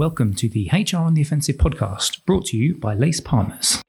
Welcome to the HR on the Offensive podcast, brought to you by Lace Partners.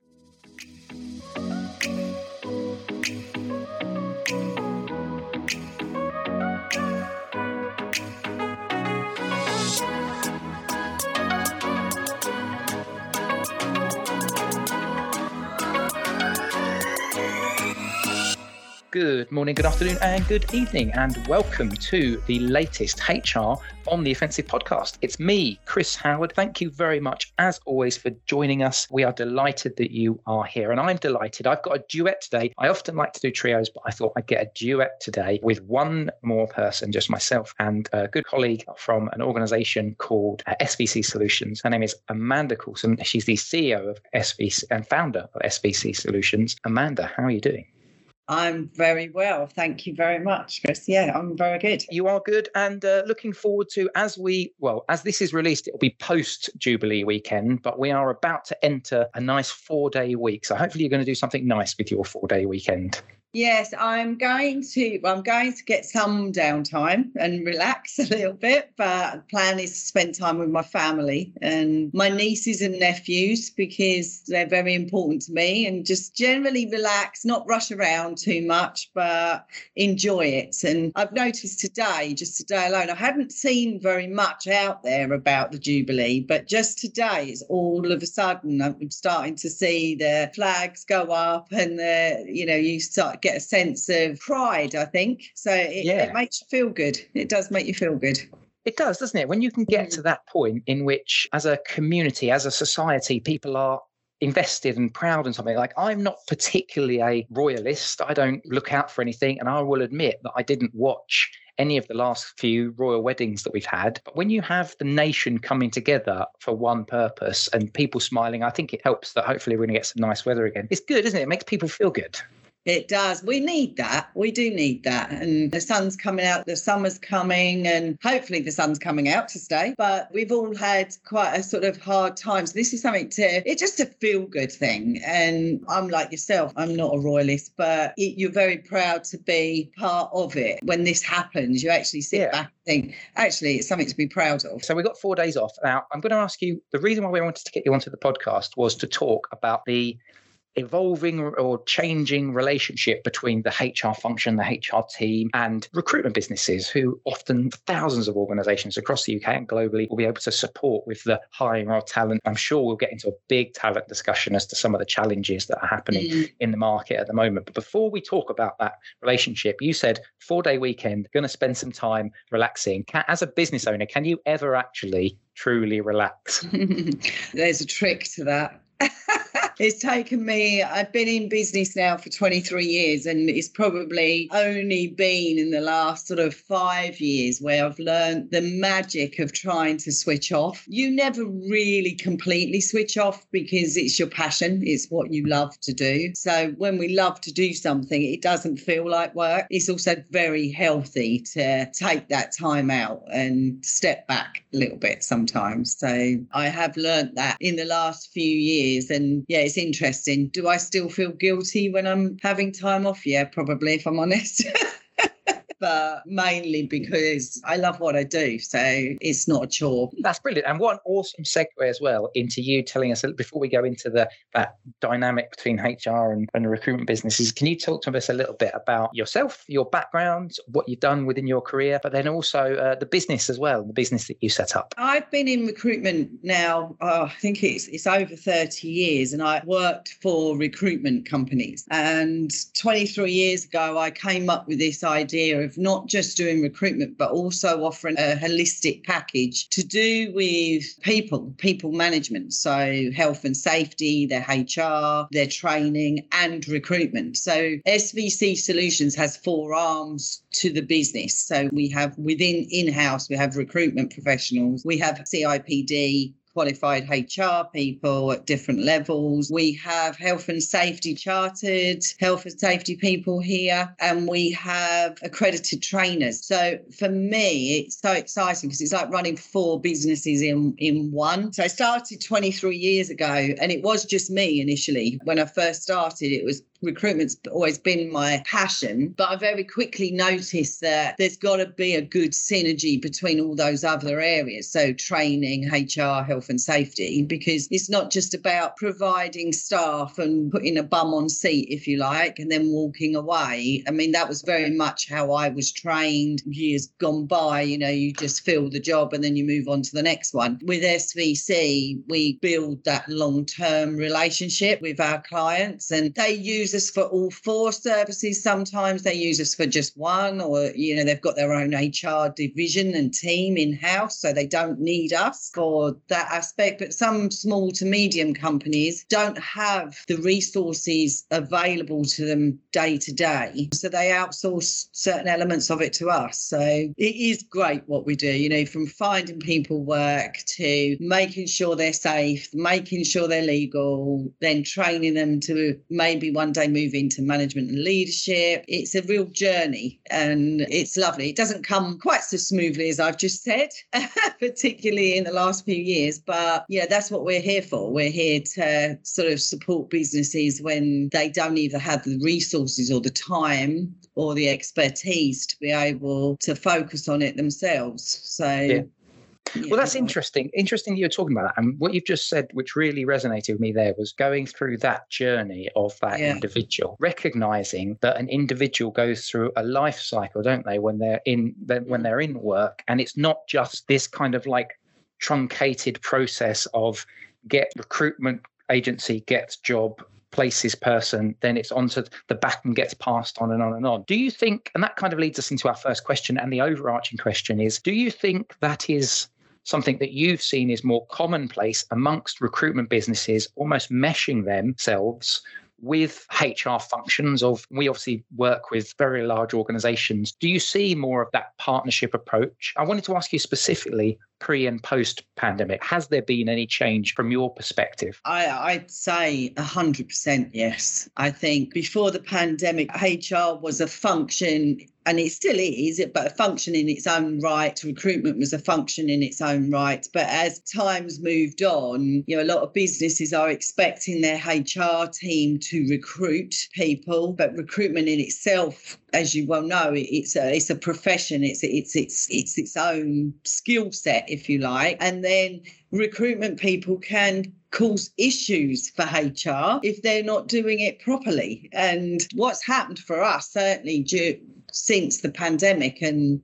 Good morning, good afternoon, and good evening, and welcome to the latest HR on the Offensive podcast. It's me, Chris Howard. Thank you very much, as always, for joining us. We are delighted that you are here, and I'm delighted. I've got a duet today. I often like to do trios, but I thought I'd get a duet today with one more person, just myself and a good colleague from an organization called uh, SVC Solutions. Her name is Amanda Coulson. She's the CEO of SVC and founder of SVC Solutions. Amanda, how are you doing? I'm very well. Thank you very much, Chris. Yeah, I'm very good. You are good. And uh, looking forward to, as we, well, as this is released, it'll be post Jubilee weekend, but we are about to enter a nice four day week. So hopefully you're going to do something nice with your four day weekend. Yes, I'm going to. I'm going to get some downtime and relax a little bit. But the plan is to spend time with my family and my nieces and nephews because they're very important to me. And just generally relax, not rush around too much, but enjoy it. And I've noticed today, just today alone, I hadn't seen very much out there about the Jubilee, but just today, it's all of a sudden I'm starting to see the flags go up, and the you know you start get a sense of pride, I think. So it, yeah. it makes you feel good. It does make you feel good. It does, doesn't it? When you can get mm. to that point in which, as a community, as a society, people are invested and proud in something. Like I'm not particularly a royalist. I don't look out for anything, and I will admit that I didn't watch any of the last few royal weddings that we've had. But when you have the nation coming together for one purpose and people smiling, I think it helps that hopefully we're going to get some nice weather again. It's good, isn't it? It makes people feel good. It does. We need that. We do need that. And the sun's coming out, the summer's coming, and hopefully the sun's coming out to stay. But we've all had quite a sort of hard time. So this is something to, it's just a feel good thing. And I'm like yourself, I'm not a royalist, but it, you're very proud to be part of it. When this happens, you actually sit yeah. back and think, actually, it's something to be proud of. So we've got four days off. Now, I'm going to ask you the reason why we wanted to get you onto the podcast was to talk about the evolving or changing relationship between the HR function, the HR team, and recruitment businesses who often thousands of organizations across the UK and globally will be able to support with the hiring of talent. I'm sure we'll get into a big talent discussion as to some of the challenges that are happening mm. in the market at the moment. But before we talk about that relationship, you said four day weekend, going to spend some time relaxing. As a business owner, can you ever actually truly relax? There's a trick to that. it's taken me, I've been in business now for 23 years, and it's probably only been in the last sort of five years where I've learned the magic of trying to switch off. You never really completely switch off because it's your passion, it's what you love to do. So when we love to do something, it doesn't feel like work. It's also very healthy to take that time out and step back a little bit sometimes. So I have learned that in the last few years. And yeah, it's interesting. Do I still feel guilty when I'm having time off? Yeah, probably, if I'm honest. but mainly because I love what I do. So it's not a chore. That's brilliant. And what an awesome segue as well into you telling us before we go into the that dynamic between HR and, and recruitment businesses. Can you talk to us a little bit about yourself, your background, what you've done within your career, but then also uh, the business as well, the business that you set up? I've been in recruitment now, uh, I think it's it's over 30 years, and I worked for recruitment companies. And 23 years ago, I came up with this idea of of not just doing recruitment, but also offering a holistic package to do with people, people management. So health and safety, their HR, their training, and recruitment. So SVC Solutions has four arms to the business. So we have within in house, we have recruitment professionals, we have CIPD, qualified HR people at different levels. We have health and safety chartered health and safety people here, and we have accredited trainers. So for me, it's so exciting because it's like running four businesses in, in one. So I started 23 years ago, and it was just me initially. When I first started, it was recruitment's always been my passion, but I very quickly noticed that there's got to be a good synergy between all those other areas. So, training, HR, health and safety, because it's not just about providing staff and putting a bum on seat, if you like, and then walking away. I mean, that was very much how I was trained years gone by. You know, you just fill the job and then you move on to the next one. With SVC, we build that long term relationship with our clients and they use us for all four services. Sometimes they use us for just one, or, you know, they've got their own HR division and team in house, so they don't need us for that aspect. But some small to medium companies don't have the resources available to them day to day. So they outsource certain elements of it to us. So it is great what we do, you know, from finding people work to making sure they're safe, making sure they're legal, then training them to maybe one day move into management and leadership. It's a real journey and it's lovely. It doesn't come quite so smoothly as I've just said, particularly in the last few years. But yeah, that's what we're here for. We're here to sort of support businesses when they don't either have the resources or the time or the expertise to be able to focus on it themselves. So yeah. Well, that's interesting. Interesting that you're talking about that. And what you've just said, which really resonated with me there, was going through that journey of that yeah. individual, recognizing that an individual goes through a life cycle, don't they, when they're in when they're in work, and it's not just this kind of like truncated process of get recruitment agency gets job places person, then it's onto the back and gets passed on and on and on. Do you think, and that kind of leads us into our first question, and the overarching question is do you think that is something that you've seen is more commonplace amongst recruitment businesses, almost meshing themselves with HR functions of we obviously work with very large organizations. Do you see more of that partnership approach? I wanted to ask you specifically pre and post pandemic? Has there been any change from your perspective? I, would say 100% yes. I think before the pandemic, HR was a function and it still is, but a function in its own right. Recruitment was a function in its own right. But as times moved on, you know, a lot of businesses are expecting their HR team to recruit people, but recruitment in itself as you well know, it's a it's a profession. It's it's it's it's its own skill set, if you like. And then recruitment people can cause issues for HR if they're not doing it properly. And what's happened for us, certainly due, since the pandemic and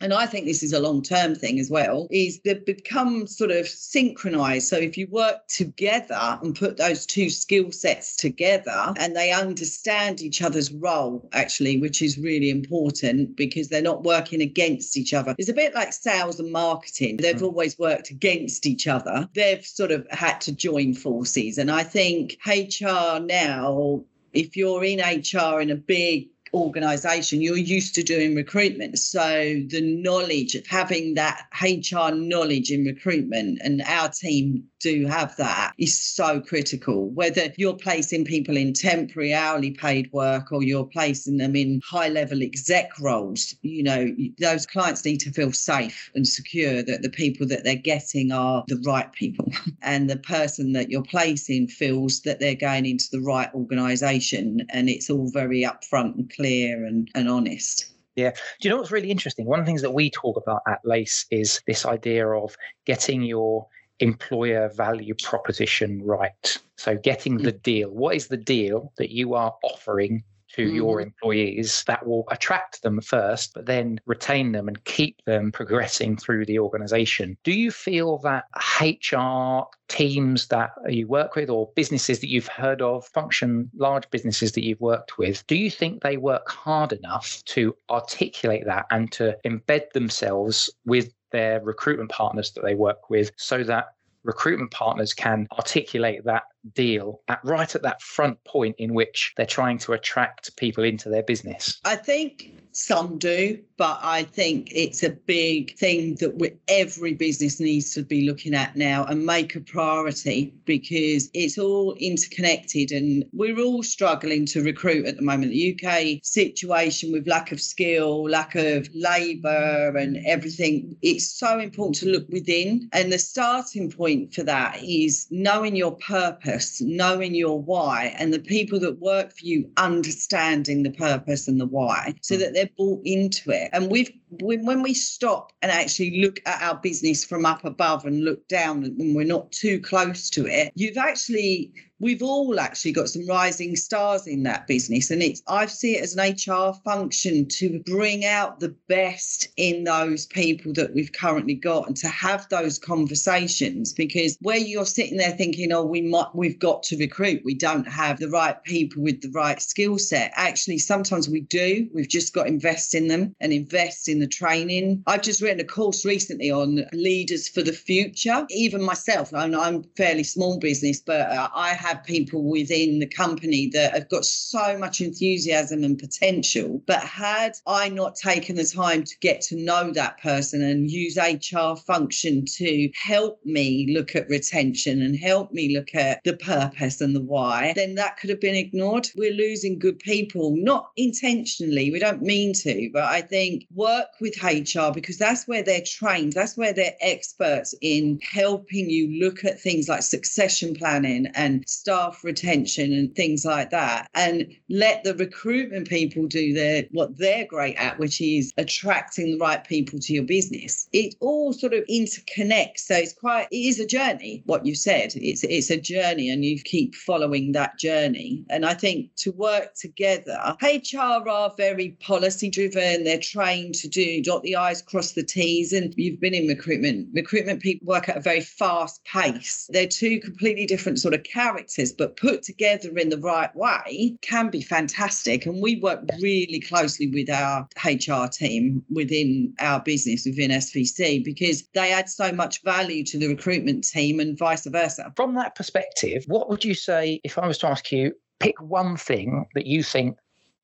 and I think this is a long term thing as well, is they become sort of synchronized. So if you work together and put those two skill sets together and they understand each other's role, actually, which is really important because they're not working against each other. It's a bit like sales and marketing. They've mm. always worked against each other. They've sort of had to join forces. And I think HR now, if you're in HR in a big organization, you're used to doing recruitment. So the knowledge of having that HR knowledge in recruitment, and our team do have that, is so critical. Whether you're placing people in temporary, hourly paid work or you're placing them in high level exec roles, you know, those clients need to feel safe and secure that the people that they're getting are the right people. and the person that you're placing feels that they're going into the right organization and it's all very upfront and clear and, and honest. Yeah. Do you know what's really interesting? One of the things that we talk about at LACE is this idea of getting your employer value proposition right. So, getting the mm. deal. What is the deal that you are offering to mm. your employees that will attract them first, but then retain them and keep them progressing through the organization. Do you feel that HR teams that you work with or businesses that you've heard of, function large businesses that you've worked with, do you think they work hard enough to articulate that and to embed themselves with their recruitment partners that they work with so that recruitment partners can articulate that deal at right at that front point in which they're trying to attract people into their business? I think some do, but I think it's a big thing that every business needs to be looking at now and make a priority because it's all interconnected and we're all struggling to recruit at the moment. The UK situation with lack of skill, lack of labour, and everything, it's so important to look within. And the starting point for that is knowing your purpose purpose, knowing your why, and the people that work for you understanding the purpose and the why so hmm. that they're bought into it. And we've when we stop and actually look at our business from up above and look down and we're not too close to it, you've actually we've all actually got some rising stars in that business and it's i see it as an hr function to bring out the best in those people that we've currently got and to have those conversations because where you're sitting there thinking oh we might we've got to recruit. We don't have the right people with the right skill set. Actually sometimes we do. We've just got to invest in them and invest in the training. I've just written a course recently on leaders for the future. Even myself i'm, I'm fairly small business but uh, i have have people within the company that have got so much enthusiasm and potential. But had I not taken the time to get to know that person and use HR function to help me look at retention and help me look at the purpose and the why, then that could have been ignored. We're losing good people, not intentionally. We don't mean to, but I think work with HR because that's where they're trained. That's where they're experts in helping you look at things like succession planning and staff retention and things like that and let the recruitment people do their what they're great at which is attracting the right people to your business. It all sort of interconnects. So it's quite it is a journey what you said. It's it's a journey and you keep following that journey. And i think to work together hr are very policy driven. They're trained to do dot the i's cross the t's. And you've been in recruitment. Recruitment people work at a very fast pace. They're two completely different sort of characters but put together in the right way can be fantastic. And we work really closely with our HR team within our business, within SVC, because they add so much value to the recruitment team and vice versa. From that perspective, what would you say if I was to ask you, pick one thing that you think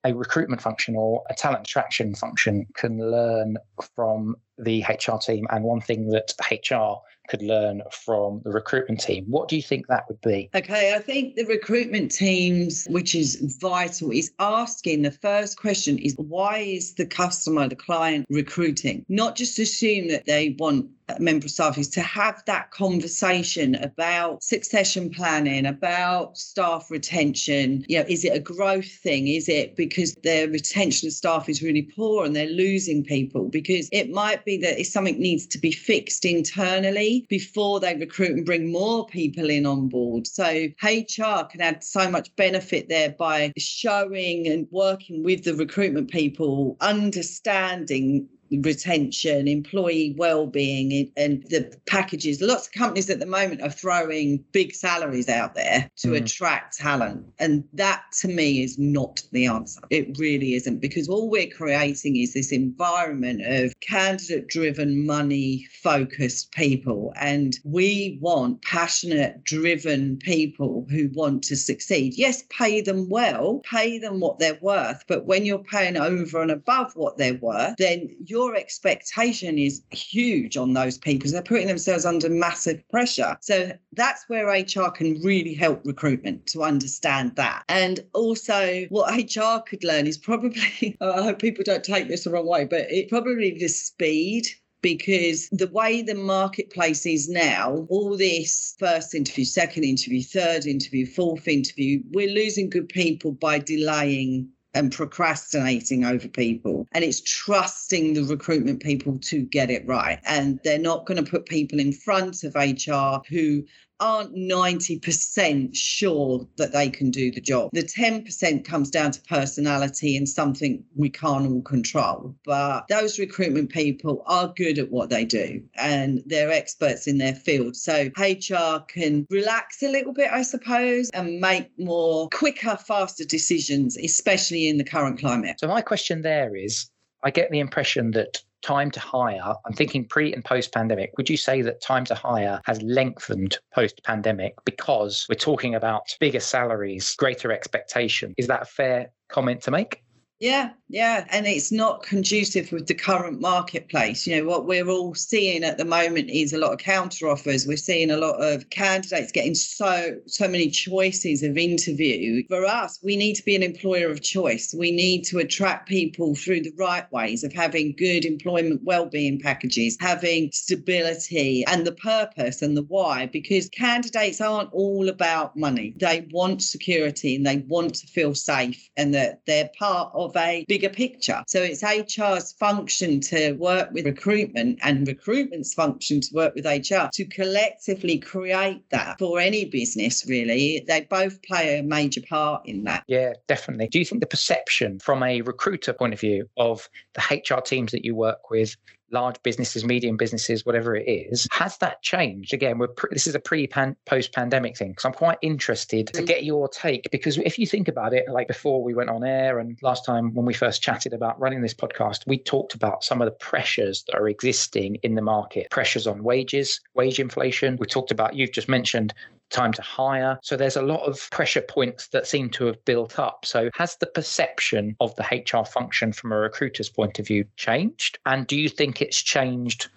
a recruitment function or a talent attraction function can learn from the HR team and one thing that HR could learn from the recruitment team. What do you think that would be? Okay, I think the recruitment teams, which is vital, is asking the first question is why is the customer, the client recruiting? Not just assume that they want member of staff is to have that conversation about succession planning, about staff retention. You know, is it a growth thing? Is it because their retention of staff is really poor and they're losing people? Because it might be that if something needs to be fixed internally before they recruit and bring more people in on board. So HR can add so much benefit there by showing and working with the recruitment people, understanding retention, employee well-being, and the packages. Lots of companies at the moment are throwing big salaries out there to mm. attract talent, and that to me is not the answer. It really isn't because all we're creating is this environment of candidate-driven, money-focused people, and we want passionate, driven people who want to succeed. Yes, pay them well, pay them what they're worth, but when you're paying over and above what they're worth, then you're your expectation is huge on those people. because They're putting themselves under massive pressure. So that's where HR can really help recruitment to understand that. And also, what HR could learn is probably, I hope people don't take this the wrong way, but it probably the speed because the way the marketplace is now, all this first interview, second interview, third interview, fourth interview, we're losing good people by delaying and procrastinating over people. And it's trusting the recruitment people to get it right. And they're not going to put people in front of HR who aren't 90% sure that they can do the job. The 10% comes down to personality and something we can't all control. But those recruitment people are good at what they do and they're experts in their field. So HR can relax a little bit, I suppose, and make more quicker, faster decisions, especially in the current climate. So, my question there is I get the impression that time to hire, I'm thinking pre and post pandemic, would you say that time to hire has lengthened post pandemic because we're talking about bigger salaries, greater expectation? Is that a fair comment to make? Yeah, yeah. And it's not conducive with the current marketplace. You know, what we're all seeing at the moment is a lot of counter offers. We're seeing a lot of candidates getting so so many choices of interview. For us, we need to be an employer of choice. We need to attract people through the right ways of having good employment well-being packages, having stability and the purpose and the why, because candidates aren't all about money. They want security and they want to feel safe and that they're part of of a bigger picture. So it's HR's function to work with recruitment and recruitment's function to work with HR to collectively create that for any business, really. They both play a major part in that. Yeah, definitely. Do you think the perception from a recruiter point of view of the HR teams that you work with large businesses, medium businesses, whatever it is. Has that changed? Again, we're pre- this is a pre post pandemic thing because I'm quite interested to mm. get your take because if you think about it, like before we went on air and last time when we first chatted about running this podcast, we talked about some of the pressures that are existing in the market, pressures on wages, wage inflation. We talked about you've just mentioned time to hire. So there's a lot of pressure points that seem to have built up. So has the perception of the HR function from a recruiter's point of view changed? And do you think it's changed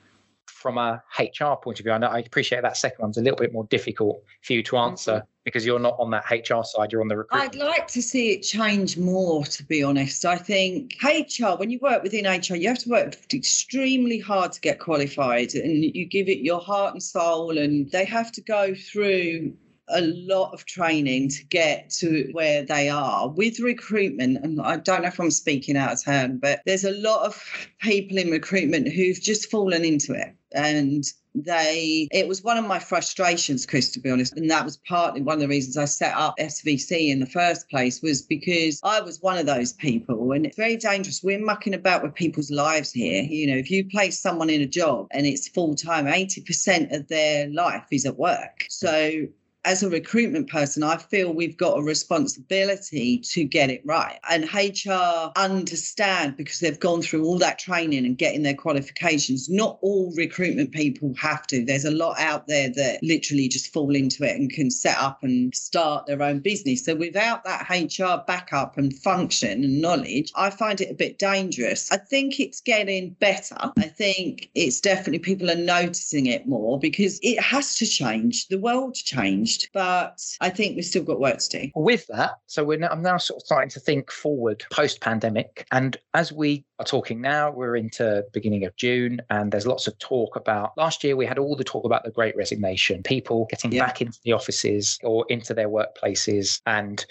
from a HR point of view? I know I appreciate that second one's a little bit more difficult for you to answer because you're not on that HR side, you're on the recruitment. I'd like to see it change more, to be honest. I think HR, when you work within HR, you have to work extremely hard to get qualified and you give it your heart and soul, and they have to go through a lot of training to get to where they are with recruitment. And I don't know if I'm speaking out of turn, but there's a lot of people in recruitment who've just fallen into it. And they it was one of my frustrations chris to be honest. And that was partly one of the reasons i set up svc in the first place was because i was one of those people. And it's very dangerous. We're mucking about with people's lives here. You know if you place someone in a job and it's full time 80% of their life is at work. So as a recruitment person, I feel we've got a responsibility to get it right. And HR understand because they've gone through all that training and getting their qualifications. Not all recruitment people have to. There's a lot out there that literally just fall into it and can set up and start their own business. So without that HR backup and function and knowledge, I find it a bit dangerous. I think it's getting better. I think it's definitely people are noticing it more because it has to change. The world's changed changed, but I think we've still got work to do. With that, so we're now, I'm now sort of starting to think forward post pandemic. And as we are talking now, we're into beginning of June, and there's lots of talk about last year we had all the talk about the great resignation, people getting yeah. back into the offices or into their workplaces and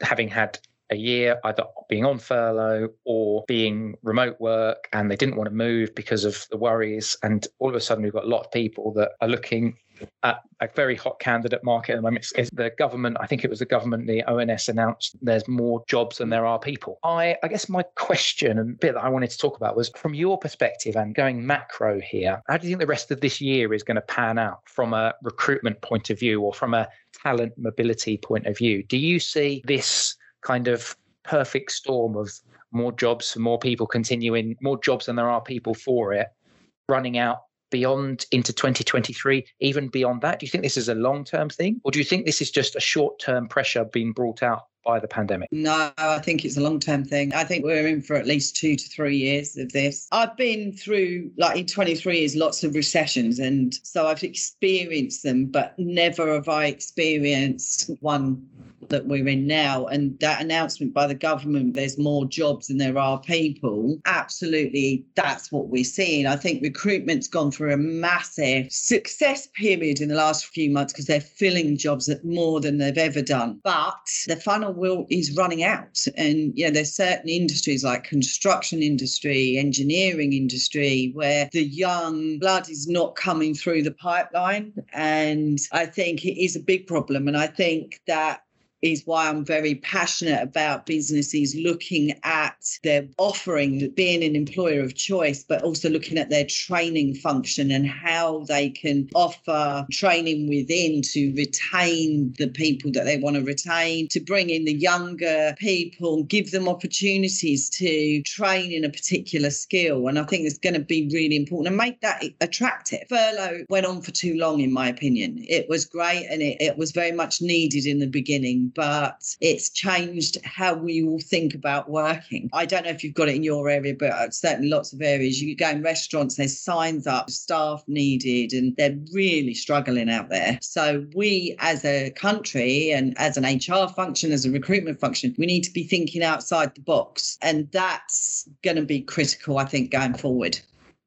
having had a year either being on furlough or being remote work and they didn't want to move because of the worries and all of a sudden we've got a lot of people that are looking at a very hot candidate market at the moment. It's, the government, I think it was the government, the ONS announced there's more jobs than there are people. I, I guess my question and bit that I wanted to talk about was from your perspective and going macro here, how do you think the rest of this year is going to pan out from a recruitment point of view or from a talent mobility point of view? Do you see this kind of perfect storm of more jobs for more people continuing, more jobs than there are people for it, running out beyond into 2023, even beyond that? Do you think this is a long term thing? Or do you think this is just a short term pressure being brought out by the pandemic? No, I think it's a long term thing. I think we're in for at least two to three years of this. I've been through, like in 23 years, lots of recessions. And so I've experienced them, but never have I experienced one that we're in now and that announcement by the government there's more jobs than there are people absolutely that's what we're seeing i think recruitment's gone through a massive success period in the last few months because they're filling jobs more than they've ever done but the funnel will is running out. And you know there's certain industries like construction industry engineering industry where the young blood is not coming through the pipeline. And i think it is a big problem. And i think that is why I'm very passionate about businesses looking at their offering, being an employer of choice, but also looking at their training function and how they can offer training within to retain the people that they want to retain, to bring in the younger people, give them opportunities to train in a particular skill. And I think it's going to be really important and make that attractive. Furlough went on for too long, in my opinion. It was great and it, it was very much needed in the beginning but it's changed how we all think about working. I don't know if you've got it in your area, but certainly lots of areas. You go in restaurants, there's signs up, staff needed, and they're really struggling out there. So we as a country and as an HR function, as a recruitment function, we need to be thinking outside the box. And that's going to be critical, I think, going forward.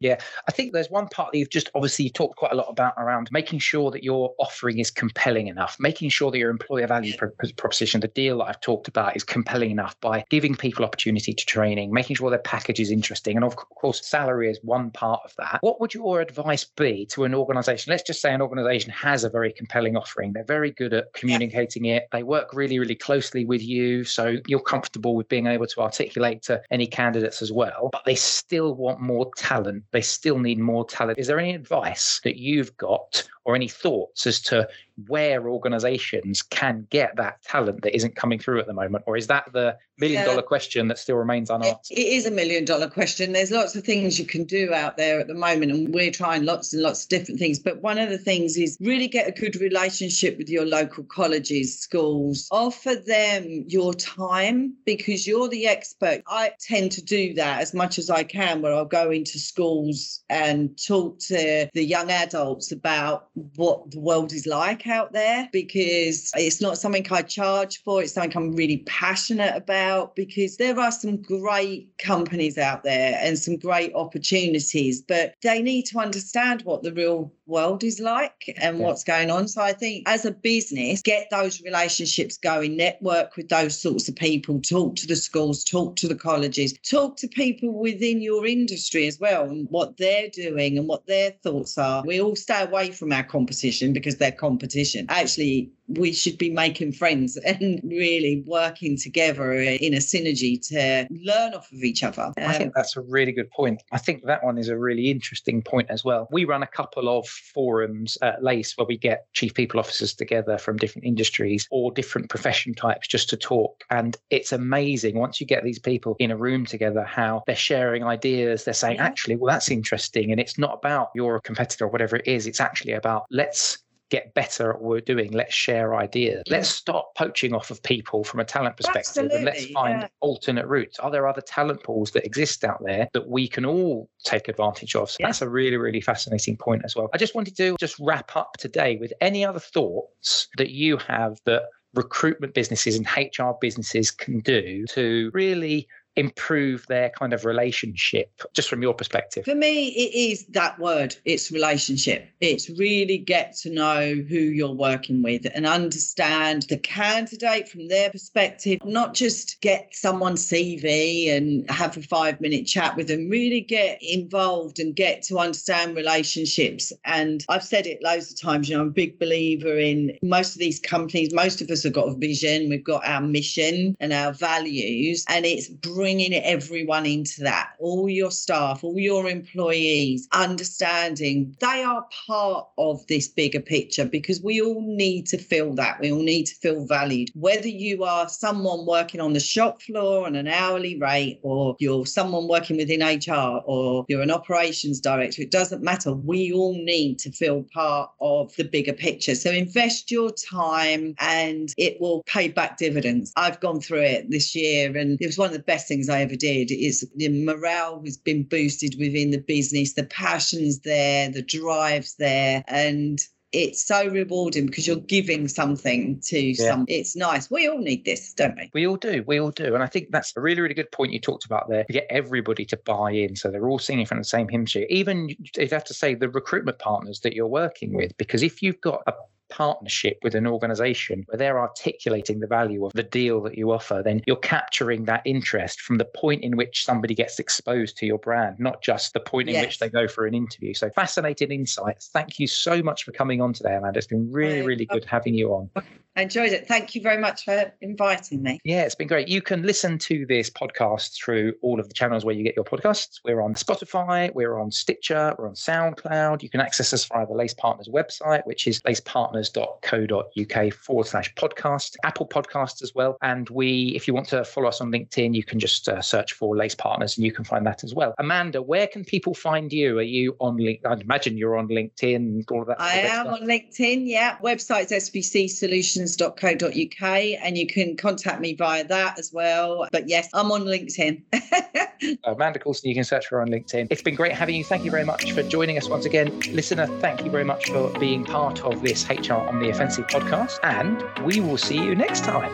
Yeah, I think there's one part that you've just obviously talked quite a lot about around making sure that your offering is compelling enough, making sure that your employer value proposition, the deal that I've talked about, is compelling enough by giving people opportunity to training, making sure their package is interesting. And of course, salary is one part of that. What would your advice be to an organization? Let's just say an organization has a very compelling offering. They're very good at communicating it. They work really, really closely with you. So you're comfortable with being able to articulate to any candidates as well, but they still want more talent they still need more talent. Is there any advice that you've got or any thoughts as to where organizations can get that talent that isn't coming through at the moment? Or is that the million dollar question that still remains unanswered? It is a million dollar question. There's lots of things you can do out there at the moment, and we're trying lots and lots of different things. But one of the things is really get a good relationship with your local colleges, schools, offer them your time because you're the expert. I tend to do that as much as I can, where I'll go into schools and talk to the young adults about what the world is like out there because it's not something I charge for. It's something I'm really passionate about because there are some great companies out there and some great opportunities, but they need to understand what the real world is like and yeah. what's going on. So I think as a business, get those relationships going, network with those sorts of people, talk to the schools, talk to the colleges, talk to people within your industry as well and what they're doing and what their thoughts are. We all stay away from our competition because they're competition. Actually, we should be making friends and really working together in a synergy to learn off of each other. Um, I think that's a really good point. I think that one is a really interesting point as well. We run a couple of forums at LACE where we get chief people officers together from different industries or different profession types just to talk. And it's amazing once you get these people in a room together how they're sharing ideas. They're saying, yeah. actually, well, that's interesting. And it's not about your competitor or whatever it is. It's actually about let's get better at what we're doing. Let's share ideas. Let's stop poaching off of people from a talent perspective Absolutely, and let's find yeah. alternate routes. Are there other talent pools that exist out there that we can all take advantage of? So yeah. that's a really, really fascinating point as well. I just wanted to just wrap up today with any other thoughts that you have that recruitment businesses and HR businesses can do to really improve their kind of relationship just from your perspective? For me it is that word it's relationship. It's really get to know who you're working with and understand the candidate from their perspective not just get someone's cv and have a five minute chat with them really get involved and get to understand relationships. And i've said it loads of times you know i'm a big believer in most of these companies most of us have got a vision we've got our mission and our values and it's bringing everyone into that, all your staff, all your employees, understanding they are part of this bigger picture because we all need to feel that. We all need to feel valued. Whether you are someone working on the shop floor on an hourly rate, or you're someone working within HR, or you're an operations director, it doesn't matter. We all need to feel part of the bigger picture. So invest your time and it will pay back dividends. I've gone through it this year and it was one of the best things I ever did. Is the morale has been boosted within the business, the passion's there, the drive's there, and it's so rewarding because you're giving something to yeah. some it's nice. We all need this don't we? We all do we all do. And i think that's a really really good point you talked about there to get everybody to buy in. So they're all singing from the same hymn sheet. Even you have to say the recruitment partners that you're working with because if you've got a partnership with an organization where they're articulating the value of the deal that you offer, then you're capturing that interest from the point in which somebody gets exposed to your brand, not just the point in yes. which they go for an interview. So fascinating insights. Thank you so much for coming on today, Amanda. It's been really, really good having you on. I enjoyed it. Thank you very much for inviting me. Yeah, it's been great. You can listen to this podcast through all of the channels where you get your podcasts. We're on Spotify, we're on Stitcher, we're on SoundCloud. You can access us via the Lace Partners website, which is lacepartners.co.uk forward slash podcast, Apple Podcasts as well. And we, if you want to follow us on LinkedIn, you can just uh, search for Lace Partners and you can find that as well. Amanda, where can people find you? Are you on LinkedIn? I imagine you're on LinkedIn, all of that. I am stuff. on LinkedIn, yeah. Website's SVC Solutions solutions.co.uk and you can contact me via that as well. But yes, I'm on LinkedIn. Oh, Amanda Coulson, you can search for her on LinkedIn. It's been great having you. Thank you very much for joining us once again. Listener, thank you very much for being part of this HR on the Offensive podcast. And we will see you next time.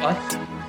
Bye.